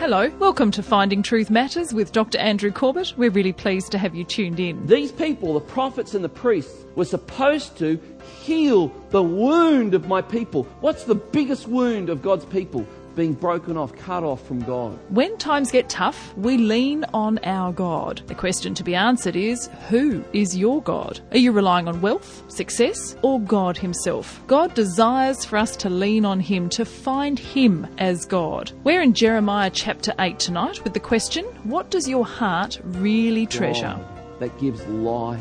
Hello, welcome to Finding Truth Matters with Dr. Andrew Corbett. We're really pleased to have you tuned in. These people, the prophets and the priests, were supposed to heal the wound of my people. What's the biggest wound of God's people? Being broken off, cut off from God. When times get tough, we lean on our God. The question to be answered is who is your God? Are you relying on wealth, success, or God Himself? God desires for us to lean on Him, to find Him as God. We're in Jeremiah chapter 8 tonight with the question What does your heart really treasure? God that gives light,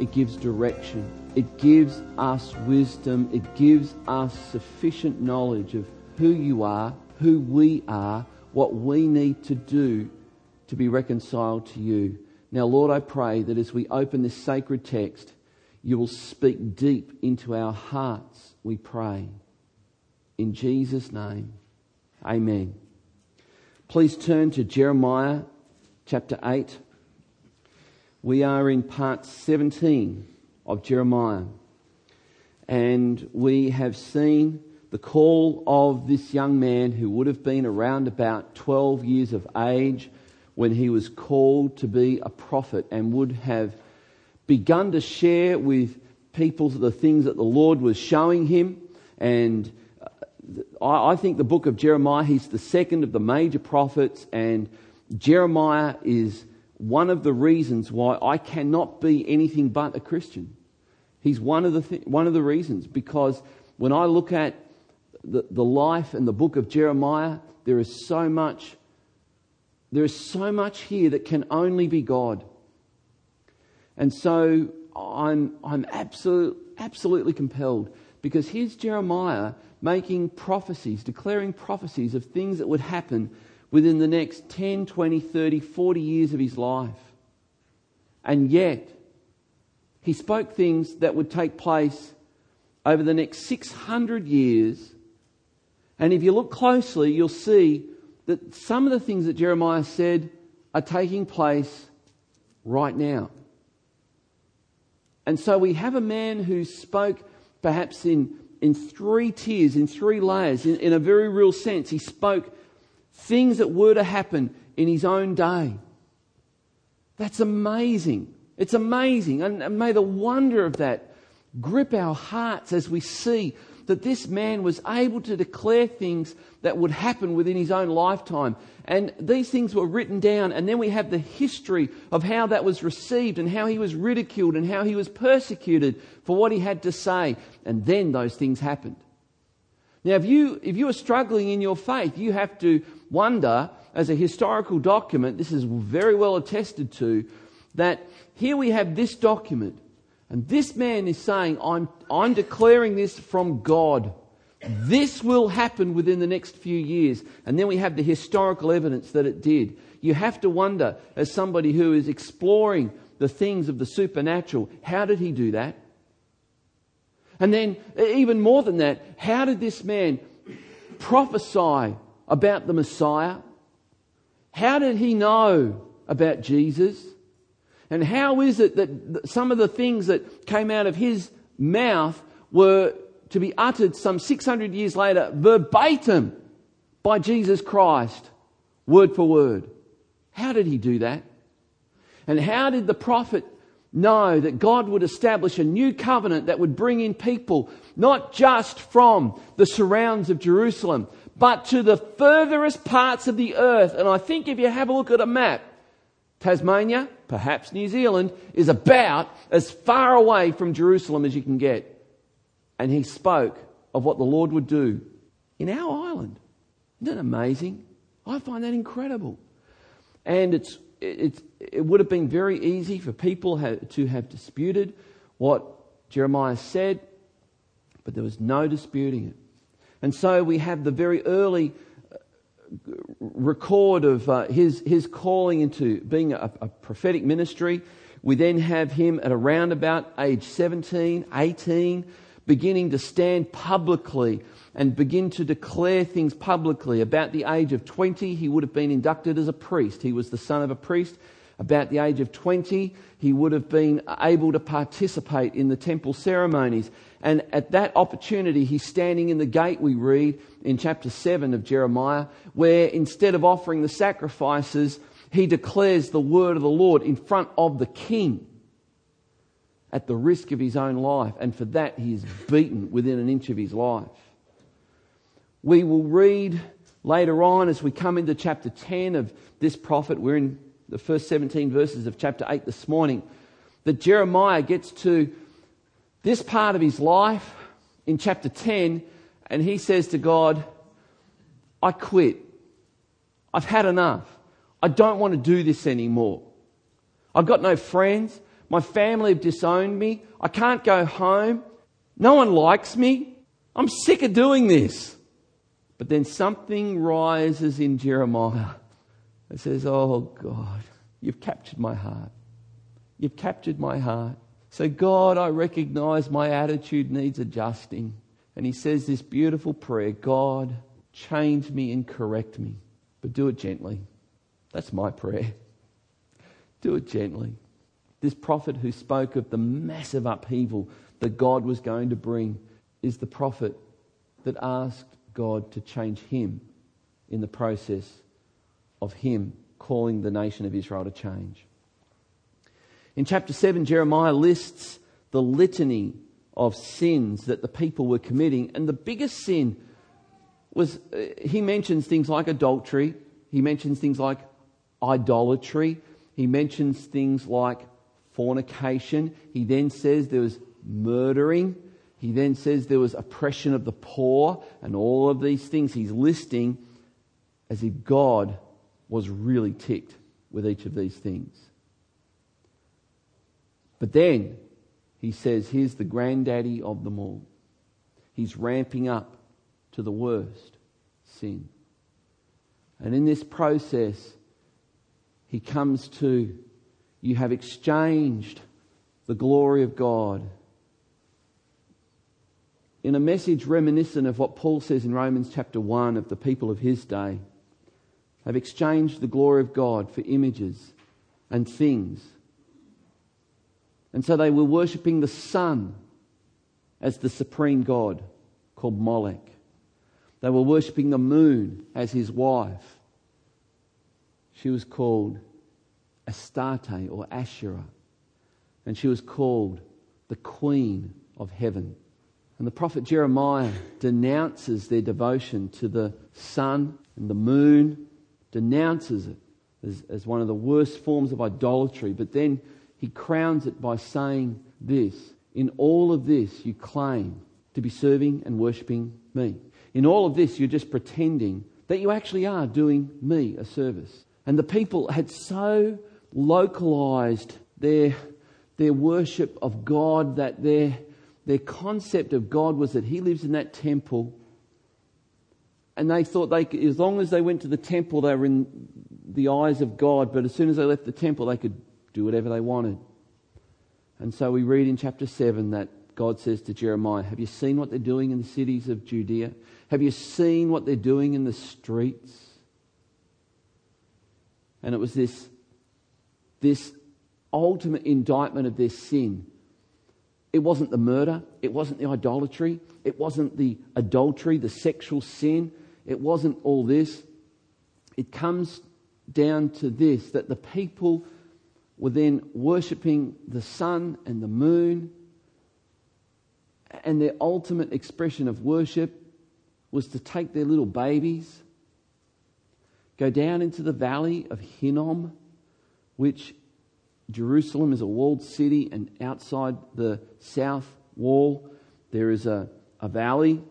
it gives direction, it gives us wisdom, it gives us sufficient knowledge of who you are who we are, what we need to do to be reconciled to you. Now, Lord, I pray that as we open this sacred text, you will speak deep into our hearts, we pray. In Jesus' name, amen. Please turn to Jeremiah chapter 8. We are in part 17 of Jeremiah. And we have seen the call of this young man who would have been around about 12 years of age when he was called to be a prophet and would have begun to share with people the things that the Lord was showing him. And uh, I think the book of Jeremiah, he's the second of the major prophets, and Jeremiah is one of the reasons why I cannot be anything but a Christian. He's one of the, th- one of the reasons because when I look at the, the life and the book of Jeremiah, there is so much, there is so much here that can only be God. And so I'm, I'm absolute, absolutely compelled because here's Jeremiah making prophecies, declaring prophecies of things that would happen within the next 10, 20, 30, 40 years of his life. And yet, he spoke things that would take place over the next 600 years and if you look closely, you'll see that some of the things that Jeremiah said are taking place right now. And so we have a man who spoke perhaps in, in three tiers, in three layers, in, in a very real sense. He spoke things that were to happen in his own day. That's amazing. It's amazing. And may the wonder of that grip our hearts as we see that this man was able to declare things that would happen within his own lifetime. And these things were written down, and then we have the history of how that was received and how he was ridiculed and how he was persecuted for what he had to say. And then those things happened. Now, if you, if you are struggling in your faith, you have to wonder, as a historical document, this is very well attested to, that here we have this document and this man is saying, I'm, I'm declaring this from God. This will happen within the next few years. And then we have the historical evidence that it did. You have to wonder, as somebody who is exploring the things of the supernatural, how did he do that? And then, even more than that, how did this man prophesy about the Messiah? How did he know about Jesus? And how is it that some of the things that came out of his mouth were to be uttered some 600 years later verbatim by Jesus Christ, word for word? How did he do that? And how did the prophet know that God would establish a new covenant that would bring in people not just from the surrounds of Jerusalem, but to the furthest parts of the earth? And I think if you have a look at a map, Tasmania, perhaps New Zealand, is about as far away from Jerusalem as you can get. And he spoke of what the Lord would do in our island. Isn't that amazing? I find that incredible. And it's, it's, it would have been very easy for people to have disputed what Jeremiah said, but there was no disputing it. And so we have the very early record of uh, his, his calling into being a, a, prophetic ministry. We then have him at around about age 17, 18, beginning to stand publicly and begin to declare things publicly. About the age of 20, he would have been inducted as a priest. He was the son of a priest. About the age of 20, he would have been able to participate in the temple ceremonies. And at that opportunity, he's standing in the gate, we read in chapter 7 of Jeremiah, where instead of offering the sacrifices, he declares the word of the Lord in front of the king at the risk of his own life. And for that, he is beaten within an inch of his life. We will read later on as we come into chapter 10 of this prophet. We're in the first 17 verses of chapter 8 this morning. That Jeremiah gets to this part of his life in chapter 10 and he says to God, I quit. I've had enough. I don't want to do this anymore. I've got no friends. My family have disowned me. I can't go home. No one likes me. I'm sick of doing this. But then something rises in Jeremiah that says, Oh God, you've captured my heart. You've captured my heart. So, God, I recognize my attitude needs adjusting. And he says this beautiful prayer God, change me and correct me, but do it gently. That's my prayer. Do it gently. This prophet who spoke of the massive upheaval that God was going to bring is the prophet that asked God to change him in the process of him calling the nation of Israel to change. In chapter 7, Jeremiah lists the litany of sins that the people were committing, and the biggest sin was uh, he mentions things like adultery, he mentions things like idolatry, he mentions things like fornication, he then says there was murdering, he then says there was oppression of the poor, and all of these things he's listing as if God was really ticked with each of these things. But then he says, here's the granddaddy of them all. He's ramping up to the worst sin. And in this process, he comes to, you have exchanged the glory of God. In a message reminiscent of what Paul says in Romans chapter 1 of the people of his day, have exchanged the glory of God for images and things. And so they were worshipping the sun as the supreme God called Molech. They were worshipping the moon as his wife. She was called Astarte or Asherah. And she was called the Queen of Heaven. And the prophet Jeremiah denounces their devotion to the sun and the moon denounces it as, as one of the worst forms of idolatry, but then he crowns it by saying this In all of this, you claim to be serving and worshipping me. In all of this, you're just pretending that you actually are doing me a service. And the people had so localized their, their worship of God that their, their concept of God was that He lives in that temple and they thought they as long as they went to the temple, they were in the eyes of God, but as soon as they left the temple, they could do whatever they wanted. And so we read in chapter 7 that God says to Jeremiah, Have you seen what they're doing in the cities of Judea? Have you seen what they're doing in the streets? And it was this, this ultimate indictment of their sin. It wasn't the murder, it wasn't the idolatry, it wasn't the adultery, the sexual sin, it wasn't all this. It comes down to this that the people were then worshipping the sun and the moon, and their ultimate expression of worship was to take their little babies, go down into the valley of Hinnom, which Jerusalem is a walled city, and outside the south wall there is a, a valley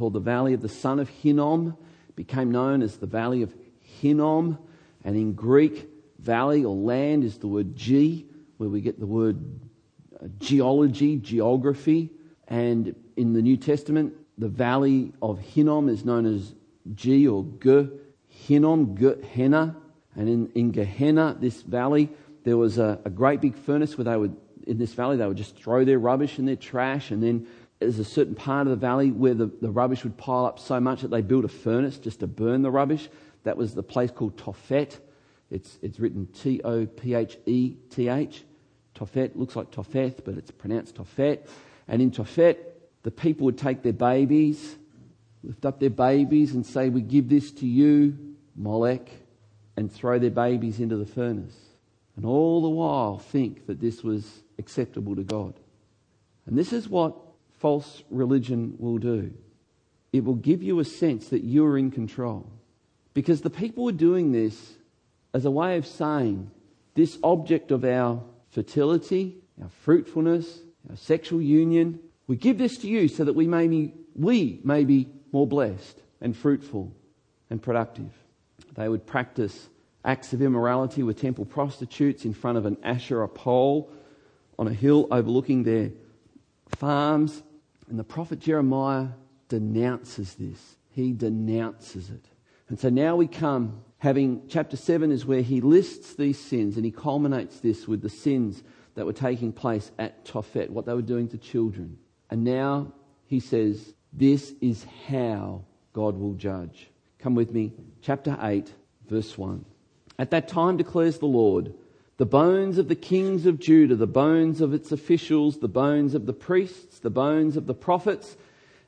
called the Valley of the Son of Hinnom, became known as the Valley of Hinnom. And in Greek, valley or land is the word ge, where we get the word uh, geology, geography. And in the New Testament, the Valley of Hinnom is known as Ge or Ge, Hinnom, Gehenna. And in, in Gehenna, this valley, there was a, a great big furnace where they would, in this valley, they would just throw their rubbish and their trash and then there's a certain part of the valley where the, the rubbish would pile up so much that they built a furnace just to burn the rubbish. That was the place called Tophet. It's, it's written T O P H E T H. Tophet looks like Topheth, but it's pronounced Tophet. And in Tophet, the people would take their babies, lift up their babies, and say, We give this to you, Molech, and throw their babies into the furnace. And all the while think that this was acceptable to God. And this is what false religion will do it will give you a sense that you're in control. Because the people were doing this as a way of saying this object of our fertility, our fruitfulness, our sexual union, we give this to you so that we may be, we may be more blessed and fruitful and productive. They would practice acts of immorality with temple prostitutes in front of an Asherah pole on a hill overlooking their farms. And the prophet Jeremiah denounces this. He denounces it. And so now we come, having chapter 7 is where he lists these sins and he culminates this with the sins that were taking place at Tophet, what they were doing to children. And now he says, This is how God will judge. Come with me, chapter 8, verse 1. At that time declares the Lord, the bones of the kings of Judah, the bones of its officials, the bones of the priests, the bones of the prophets,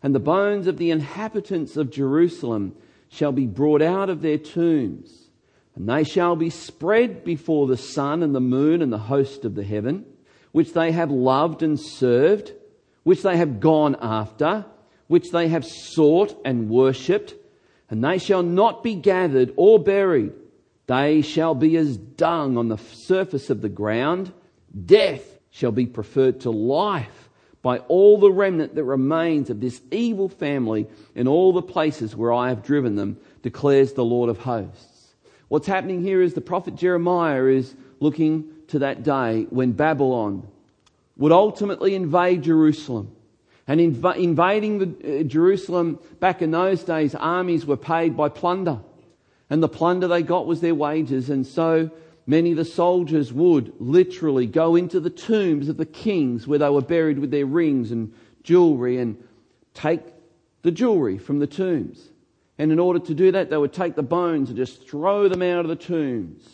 and the bones of the inhabitants of Jerusalem shall be brought out of their tombs, and they shall be spread before the sun and the moon and the host of the heaven, which they have loved and served, which they have gone after, which they have sought and worshipped, and they shall not be gathered or buried they shall be as dung on the surface of the ground. Death shall be preferred to life by all the remnant that remains of this evil family in all the places where I have driven them, declares the Lord of hosts. What's happening here is the prophet Jeremiah is looking to that day when Babylon would ultimately invade Jerusalem. And inv- invading the, uh, Jerusalem back in those days, armies were paid by plunder and the plunder they got was their wages. And so many of the soldiers would literally go into the tombs of the kings where they were buried with their rings and jewelry and take the jewelry from the tombs. And in order to do that, they would take the bones and just throw them out of the tombs.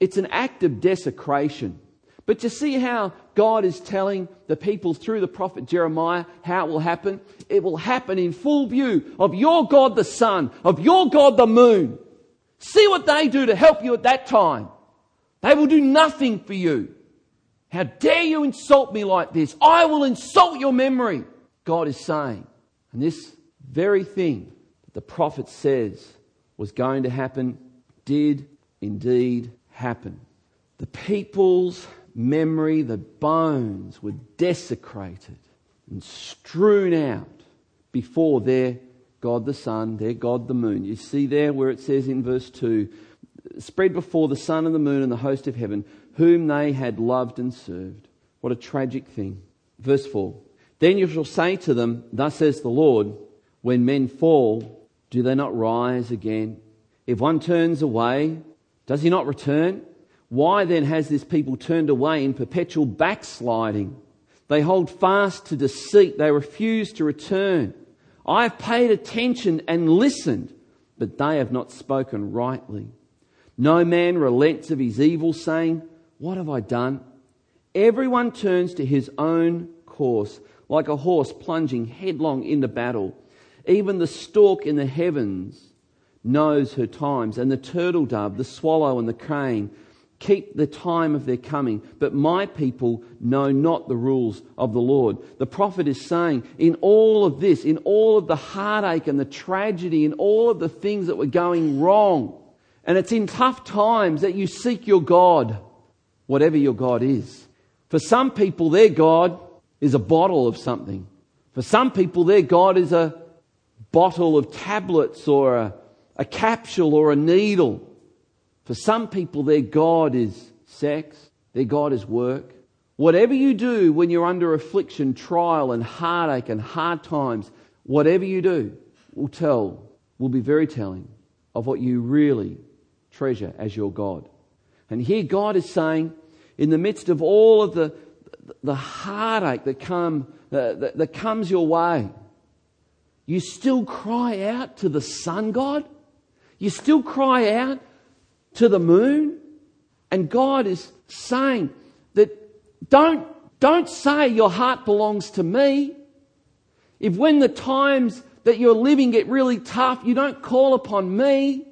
It's an act of desecration. But you see how God is telling the people through the prophet Jeremiah how it will happen? It will happen in full view of your God the sun, of your God the moon, See what they do to help you at that time. They will do nothing for you. How dare you insult me like this? I will insult your memory, God is saying. And this very thing that the prophet says was going to happen did indeed happen. The people's memory, the bones were desecrated and strewn out before their God the sun, their God the moon. You see there where it says in verse 2 spread before the sun and the moon and the host of heaven, whom they had loved and served. What a tragic thing. Verse 4 Then you shall say to them, Thus says the Lord, when men fall, do they not rise again? If one turns away, does he not return? Why then has this people turned away in perpetual backsliding? They hold fast to deceit, they refuse to return. I have paid attention and listened, but they have not spoken rightly. No man relents of his evil, saying, What have I done? Everyone turns to his own course, like a horse plunging headlong into battle. Even the stork in the heavens knows her times, and the turtle dove, the swallow, and the crane keep the time of their coming, but my people know not the rules of the Lord. The prophet is saying, in all of this, in all of the heartache and the tragedy, in all of the things that were going wrong, and it's in tough times that you seek your God, whatever your God is. For some people, their God is a bottle of something. For some people, their God is a bottle of tablets or a, a capsule or a needle. For some people, their God is sex, their God is work. Whatever you do when you're under affliction, trial, and heartache and hard times, whatever you do will tell, will be very telling of what you really treasure as your God. And here God is saying, in the midst of all of the, the heartache that, come, uh, that, that comes your way, you still cry out to the sun God? You still cry out to the moon? And God is saying that don't, don't say your heart belongs to me. If when the times that you're living get really tough, you don't call upon me.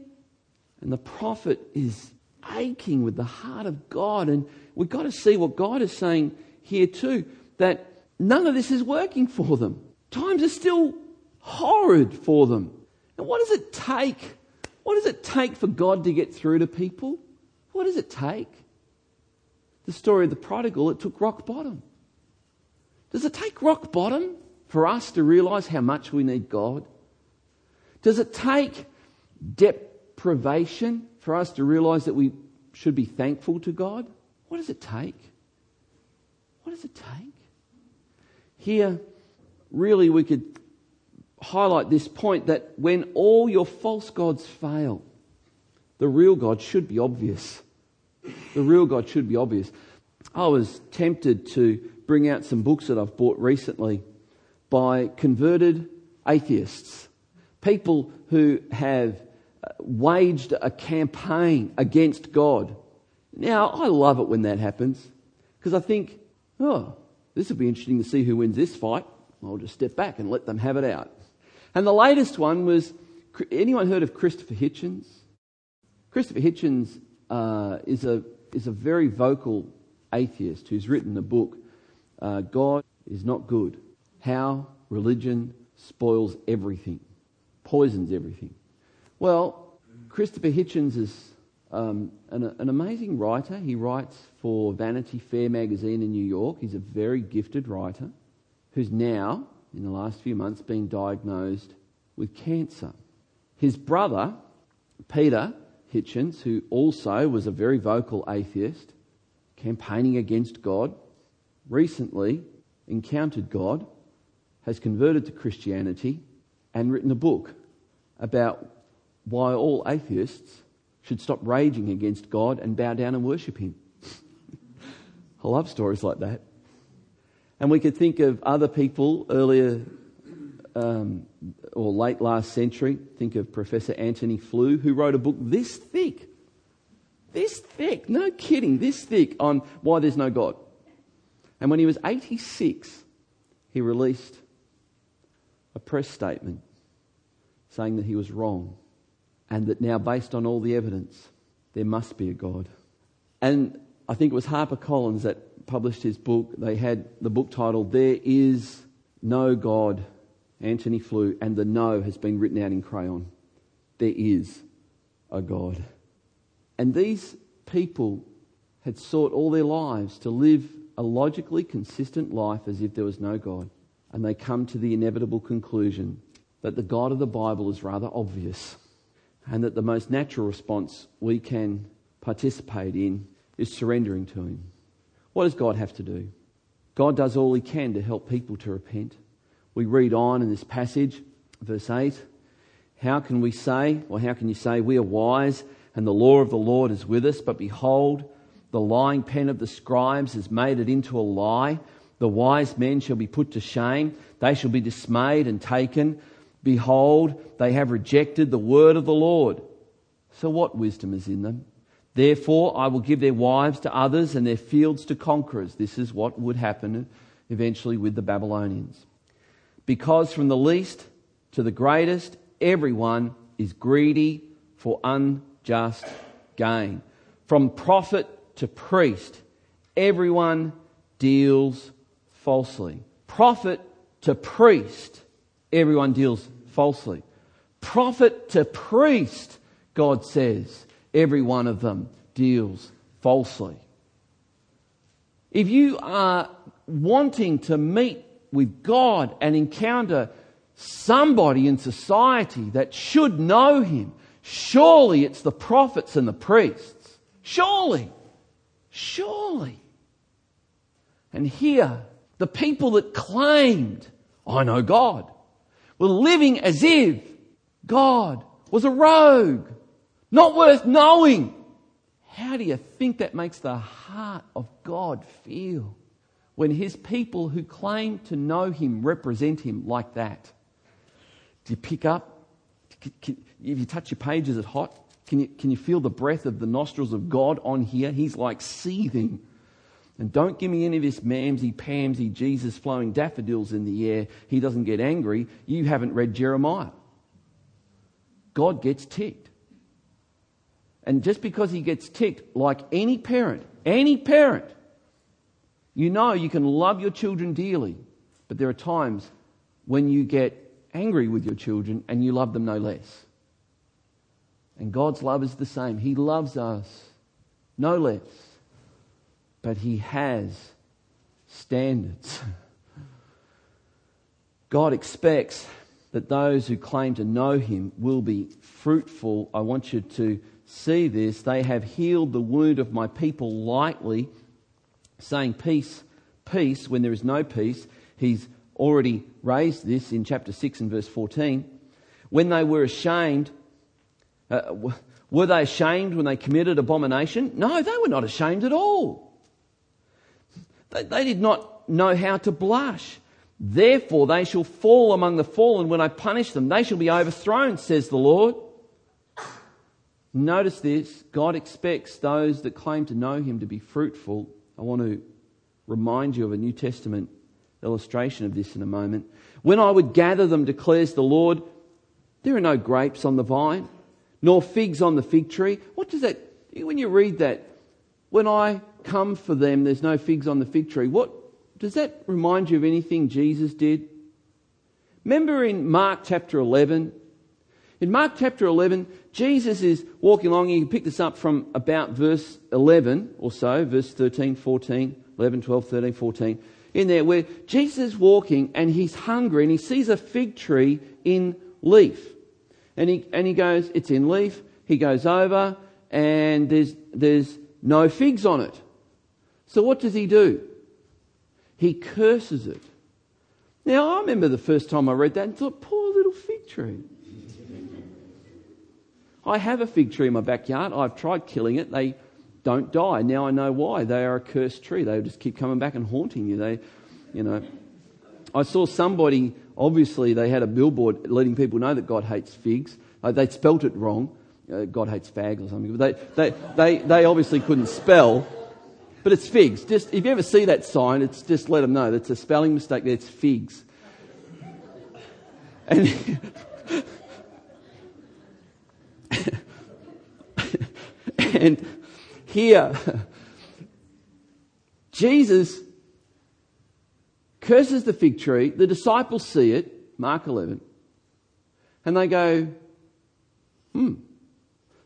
And the prophet is aching with the heart of God. And we've got to see what God is saying here too that none of this is working for them. Times are still horrid for them. And what does it take? What does it take for God to get through to people? What does it take? The story of the prodigal, it took rock bottom. Does it take rock bottom for us to realize how much we need God? Does it take deprivation for us to realize that we should be thankful to God? What does it take? What does it take? Here, really, we could highlight this point that when all your false gods fail, the real God should be obvious. The real God should be obvious. I was tempted to bring out some books that I've bought recently by converted atheists, people who have uh, waged a campaign against God. Now, I love it when that happens because I think, oh, this will be interesting to see who wins this fight. I'll just step back and let them have it out. And the latest one was anyone heard of Christopher Hitchens? Christopher Hitchens uh, is, a, is a very vocal atheist who's written a book, uh, God is Not Good How Religion Spoils Everything, Poisons Everything. Well, Christopher Hitchens is um, an, an amazing writer. He writes for Vanity Fair magazine in New York. He's a very gifted writer who's now in the last few months been diagnosed with cancer. His brother, Peter Hitchens, who also was a very vocal atheist, campaigning against God, recently encountered God, has converted to Christianity, and written a book about why all atheists should stop raging against God and bow down and worship Him. I love stories like that. And we could think of other people earlier um, or late last century. Think of Professor Antony Flew, who wrote a book this thick. This thick, no kidding, this thick on why there's no God. And when he was 86, he released a press statement saying that he was wrong and that now, based on all the evidence, there must be a God. And I think it was HarperCollins that published his book, they had the book titled There Is No God, Antony Flew, and the no has been written out in crayon. There is a God. And these people had sought all their lives to live a logically consistent life as if there was no God. And they come to the inevitable conclusion that the God of the Bible is rather obvious and that the most natural response we can participate in is surrendering to Him. What does God have to do? God does all He can to help people to repent. We read on in this passage, verse 8. How can we say, or how can you say, we are wise and the law of the Lord is with us? But behold, the lying pen of the scribes has made it into a lie. The wise men shall be put to shame. They shall be dismayed and taken. Behold, they have rejected the word of the Lord. So what wisdom is in them? Therefore, I will give their wives to others and their fields to conquerors. This is what would happen eventually with the Babylonians. Because from the least to the greatest, everyone is greedy for unjust gain. From prophet to priest, everyone deals falsely. Prophet to priest, everyone deals falsely. Prophet to priest, God says, every one of them deals falsely. If you are wanting to meet with God and encounter somebody in society that should know Him, surely it's the prophets and the priests. Surely. Surely. And here, the people that claimed, I know God, were living as if God was a rogue not worth knowing. How do you think that makes the heart of God feel when his people who claim to know him represent him like that? Do you pick up? If you touch your page, is it hot? Can you, can you feel the breath of the nostrils of God on here? He's like seething. And don't give me any of this mamsy pamsy Jesus flowing daffodils in the air. He doesn't get angry. You haven't read Jeremiah. God gets ticked. And just because he gets ticked, like any parent, any parent, you know you can love your children dearly, but there are times when you get angry with your children and you love them no less. And God's love is the same. He loves us no less, but He has standards. God expects that those who claim to know Him will be fruitful. I want you to see this. They have healed the wound of my people lightly, saying, Peace, peace, when there is no peace. He's already raised this in chapter 6 and verse 14. When they were ashamed, uh, were they ashamed when they committed abomination? No, they were not ashamed at all. They, they did not know how to blush. Therefore, they shall fall among the fallen when I punish them. They shall be overthrown, says the Lord. Notice this God expects those that claim to know Him to be fruitful. I want to remind you of a New Testament illustration of this in a moment. When I would gather them, declares the Lord, there are no grapes on the vine, nor figs on the fig tree. What does that, when you read that, when I come for them, there's no figs on the fig tree. What, does that remind you of anything Jesus did? Remember in Mark chapter 11, in Mark chapter 11, Jesus is walking along. You can pick this up from about verse 11 or so, verse 13, 14, 11, 12, 13, 14. In there, where Jesus is walking and he's hungry and he sees a fig tree in leaf. And he, and he goes, It's in leaf. He goes over and there's, there's no figs on it. So what does he do? He curses it. Now, I remember the first time I read that and thought, Poor little fig tree. I have a fig tree in my backyard. I've tried killing it. They don't die. Now I know why. They are a cursed tree. They just keep coming back and haunting you. They, you know. I saw somebody, obviously, they had a billboard letting people know that God hates figs. Uh, they spelt it wrong. Uh, God hates fags or something. But they, they, they, they obviously couldn't spell. But it's figs. Just, if you ever see that sign, it's just let them know that's a spelling mistake. It's figs. And and here, Jesus curses the fig tree. The disciples see it, Mark 11, and they go, hmm,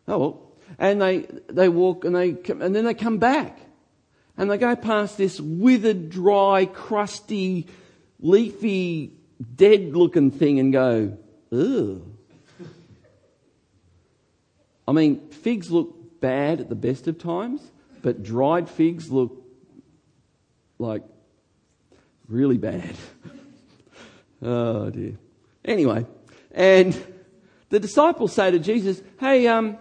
oh well. And they, they walk and they, and then they come back. And they go past this withered, dry, crusty, leafy, dead looking thing and go, ugh. I mean, figs look bad at the best of times, but dried figs look like really bad. oh dear. Anyway, and the disciples say to Jesus, "Hey, um,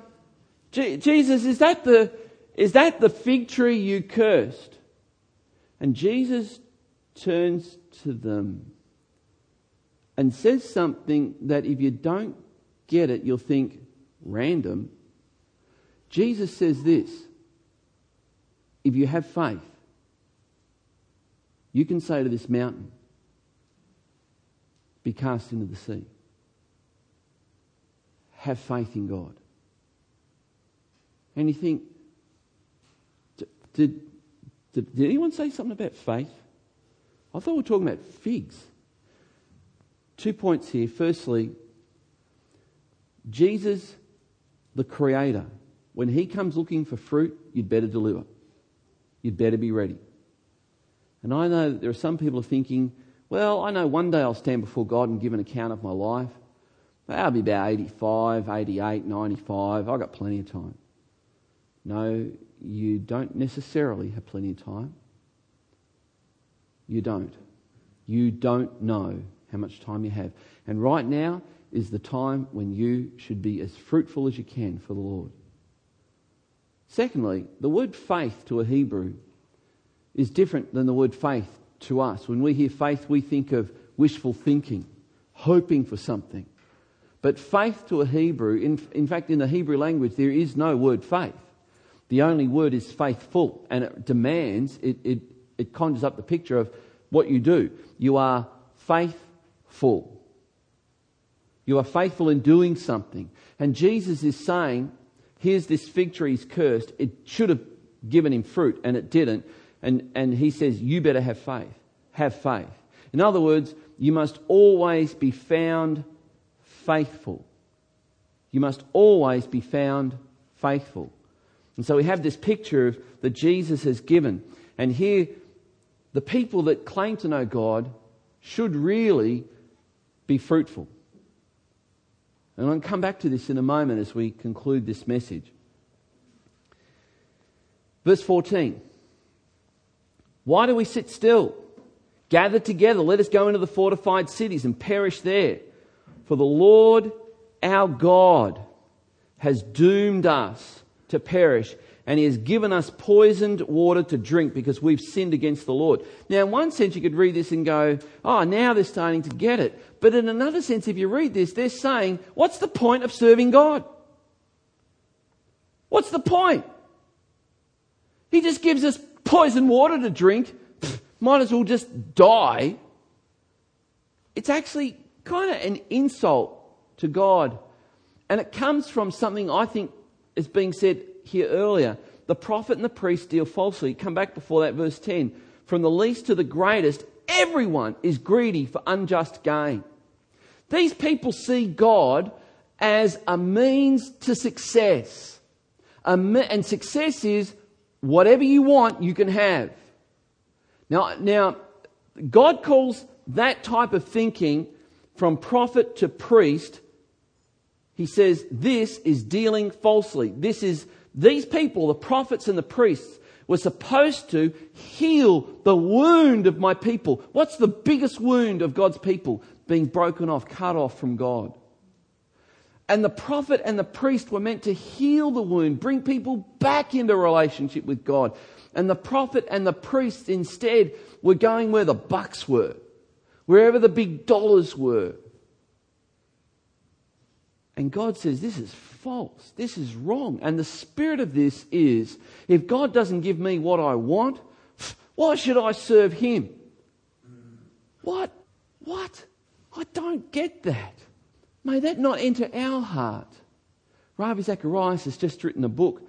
Jesus, is that the is that the fig tree you cursed?" And Jesus turns to them and says something that if you don't get it, you'll think random. Jesus says this if you have faith, you can say to this mountain, be cast into the sea. Have faith in God. And you think, did, did, did anyone say something about faith? I thought we were talking about figs. Two points here. Firstly, Jesus, the Creator, when He comes looking for fruit, you'd better deliver. You'd better be ready. And I know that there are some people thinking, well, I know one day I'll stand before God and give an account of my life. I'll be about 85, 88, 95. I've got plenty of time. No, you don't necessarily have plenty of time. You don't. You don't know how much time you have. And right now is the time when you should be as fruitful as you can for the Lord. Secondly, the word faith to a Hebrew is different than the word faith to us. When we hear faith, we think of wishful thinking, hoping for something. But faith to a Hebrew, in, in fact, in the Hebrew language, there is no word faith. The only word is faithful, and it demands, it, it, it conjures up the picture of what you do. You are faithful. You are faithful in doing something. And Jesus is saying, here's this fig tree is cursed. It should have given him fruit, and it didn't. And, and he says, You better have faith. Have faith. In other words, you must always be found faithful. You must always be found faithful. And so we have this picture of, that Jesus has given. And here, the people that claim to know God should really be fruitful. And I'll come back to this in a moment as we conclude this message. Verse 14. Why do we sit still? Gather together, let us go into the fortified cities and perish there. For the Lord our God has doomed us to perish, and he has given us poisoned water to drink because we've sinned against the Lord. Now, in one sense, you could read this and go, oh, now they're starting to get it. But in another sense, if you read this, they're saying, what's the point of serving God? What's the point? He just gives us poisoned water to drink. might as well just die. It's actually kind of an insult to God. And it comes from something I think is being said here earlier. The prophet and the priest deal falsely. Come back before that, verse 10. From the least to the greatest, everyone is greedy for unjust gain. These people see God as a means to success. and success is whatever you want, you can have. Now, now, God calls that type of thinking from prophet to priest. He says this is dealing falsely. This is these people, the prophets and the priests, were supposed to heal the wound of my people. What's the biggest wound of God's people? Being broken off, cut off from God. And the prophet and the priest were meant to heal the wound, bring people back into relationship with God. And the prophet and the priest instead were going where the bucks were, wherever the big dollars were. And God says, This is false. This is wrong. And the spirit of this is if God doesn't give me what I want, why should I serve Him? What? What? I don't get that. May that not enter our heart. Ravi Zacharias has just written a book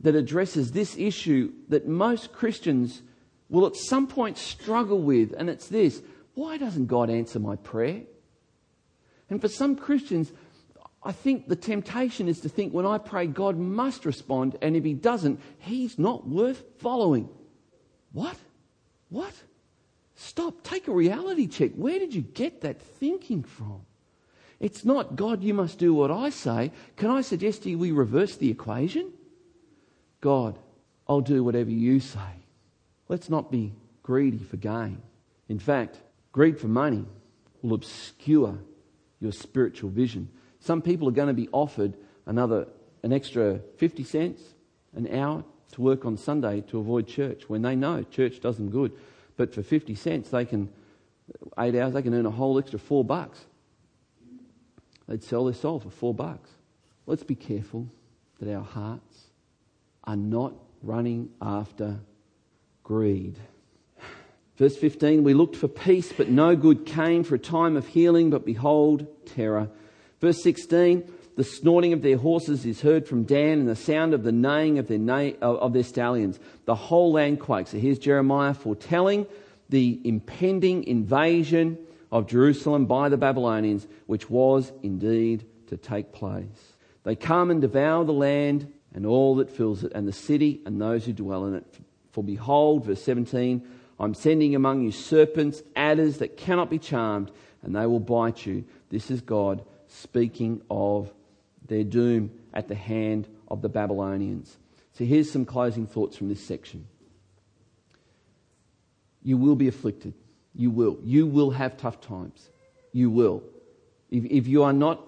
that addresses this issue that most Christians will at some point struggle with, and it's this why doesn't God answer my prayer? And for some Christians, I think the temptation is to think when I pray, God must respond, and if He doesn't, He's not worth following. What? What? Stop. Take a reality check. Where did you get that thinking from? It's not, God, you must do what I say. Can I suggest to you we reverse the equation? God, I'll do whatever you say. Let's not be greedy for gain. In fact, greed for money will obscure your spiritual vision. Some people are going to be offered another, an extra 50 cents an hour to work on Sunday to avoid church when they know church does them good. But for 50 cents, they can, eight hours, they can earn a whole extra four bucks. They'd sell their soul for four bucks. Let's be careful that our hearts are not running after greed. Verse 15, we looked for peace, but no good came for a time of healing, but behold, terror. Verse 16, the snorting of their horses is heard from Dan, and the sound of the neighing of their, of their stallions. The whole land quakes. So here's Jeremiah foretelling the impending invasion of Jerusalem by the Babylonians, which was indeed to take place. They come and devour the land and all that fills it, and the city and those who dwell in it. For behold, verse 17, I'm sending among you serpents, adders that cannot be charmed, and they will bite you. This is God speaking of their doom at the hand of the Babylonians. So here's some closing thoughts from this section. You will be afflicted. You will. You will have tough times. You will. If, if you are not,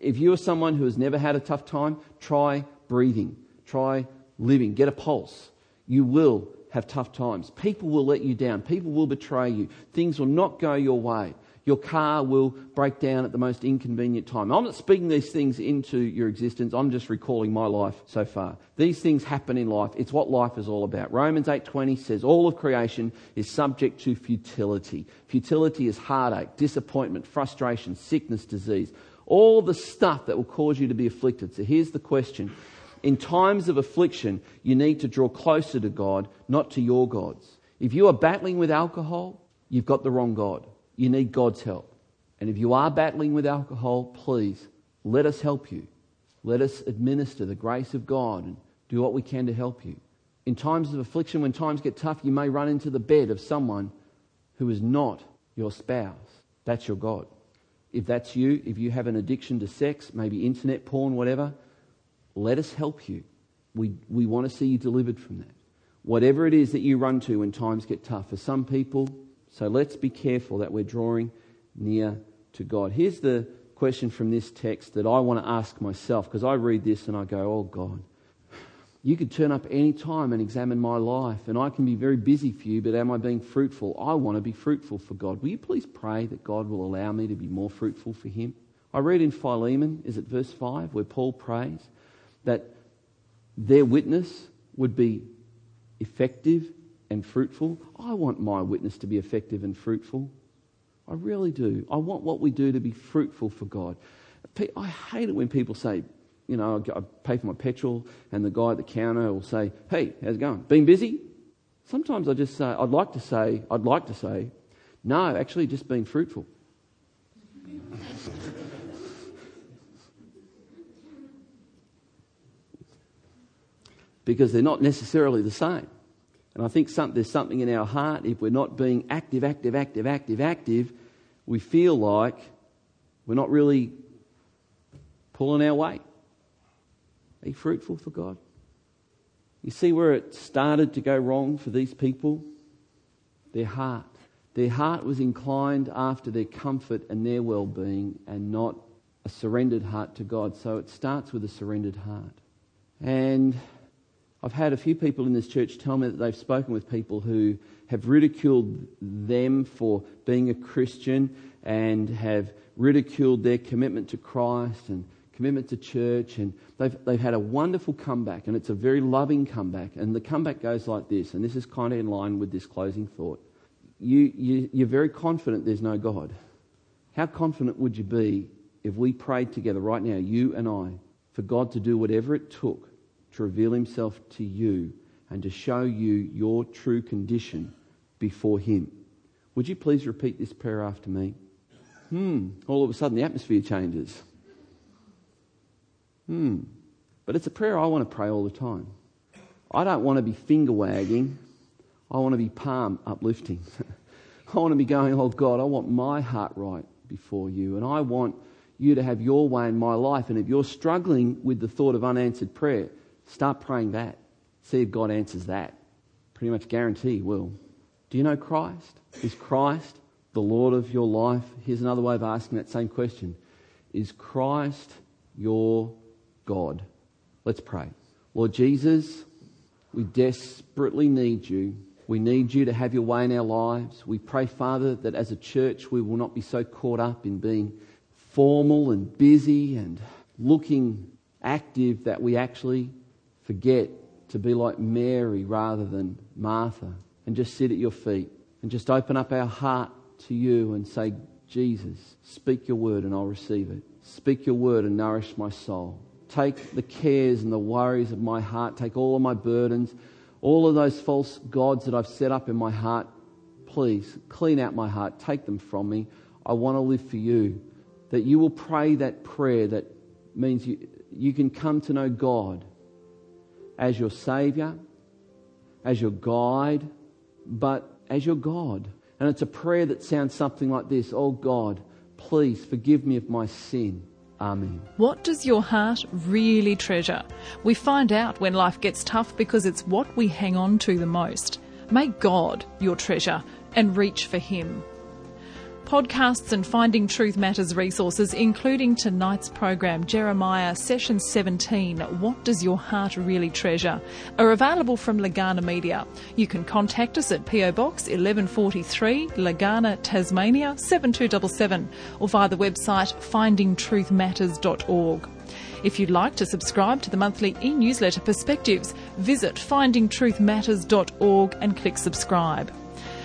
if you are someone who has never had a tough time, try breathing. Try living. Get a pulse. You will have tough times. People will let you down. People will betray you. Things will not go your way. Your car will break down at the most inconvenient time. I'm not speaking these things into your existence. I'm just recalling my life so far. These things happen in life. It's what life is all about. Romans 8:20 says all of creation is subject to futility. Futility is heartache, disappointment, frustration, sickness, disease. All the stuff that will cause you to be afflicted. So here's the question. In times of affliction, you need to draw closer to God, not to your gods. If you are battling with alcohol, you've got the wrong God. You need God's help. And if you are battling with alcohol, please let us help you. Let us administer the grace of God and do what we can to help you. In times of affliction, when times get tough, you may run into the bed of someone who is not your spouse. That's your God. If that's you, if you have an addiction to sex, maybe internet porn, whatever, let us help you. We, we want to see you delivered from that. Whatever it is that you run to when times get tough. For some people, so let's be careful that we're drawing near to God. Here's the question from this text that I want to ask myself because I read this and I go, oh God, you could turn up any time and examine my life, and I can be very busy for you, but am I being fruitful? I want to be fruitful for God. Will you please pray that God will allow me to be more fruitful for Him? I read in Philemon, is it verse 5, where Paul prays that their witness would be effective and fruitful. I want my witness to be effective and fruitful. I really do. I want what we do to be fruitful for God. I hate it when people say, you know, I pay for my petrol, and the guy at the counter will say, "Hey, how's it going? Been busy?" Sometimes I just say, I'd like to say, I'd like to say, no, actually, just being fruitful. because they're not necessarily the same. And I think some, there's something in our heart, if we're not being active, active, active, active, active, we feel like we're not really pulling our weight. Be fruitful for God. You see where it started to go wrong for these people? Their heart. Their heart was inclined after their comfort and their well being and not a surrendered heart to God. So it starts with a surrendered heart. And I've had a few people in this church tell me that they've spoken with people who have ridiculed them for being a Christian and have ridiculed their commitment to Christ and commitment to church, and they've, they've had a wonderful comeback, and it's a very loving comeback. And the comeback goes like this, and this is kind of in line with this closing thought. You, you, you're very confident there's no God. How confident would you be if we prayed together right now, you and I, for God to do whatever it took to reveal Himself to you and to show you your true condition before Him? Would you please repeat this prayer after me? Hmm, all of a sudden the atmosphere changes. Hmm. But it's a prayer I want to pray all the time. I don't want to be finger wagging. I want to be palm uplifting. I want to be going, oh God, I want my heart right before you. And I want you to have your way in my life. And if you're struggling with the thought of unanswered prayer, start praying that. See if God answers that. Pretty much guarantee He will. Do you know Christ? Is Christ the Lord of your life? Here's another way of asking that same question Is Christ your God. Let's pray. Lord Jesus, we desperately need you. We need you to have your way in our lives. We pray, Father, that as a church we will not be so caught up in being formal and busy and looking active that we actually forget to be like Mary rather than Martha and just sit at your feet and just open up our heart to you and say, Jesus, speak your word and I'll receive it. Speak your word and nourish my soul. Take the cares and the worries of my heart. Take all of my burdens, all of those false gods that I've set up in my heart. Please clean out my heart. Take them from me. I want to live for you. That you will pray that prayer that means you, you can come to know God as your Savior, as your guide, but as your God. And it's a prayer that sounds something like this Oh God, please forgive me of my sin. Amen. What does your heart really treasure? We find out when life gets tough because it's what we hang on to the most. Make God your treasure and reach for Him. Podcasts and Finding Truth Matters resources, including tonight's program, Jeremiah Session 17, What Does Your Heart Really Treasure, are available from Legana Media. You can contact us at PO Box 1143, Legana, Tasmania 7277, or via the website findingtruthmatters.org. If you'd like to subscribe to the monthly e newsletter Perspectives, visit findingtruthmatters.org and click subscribe.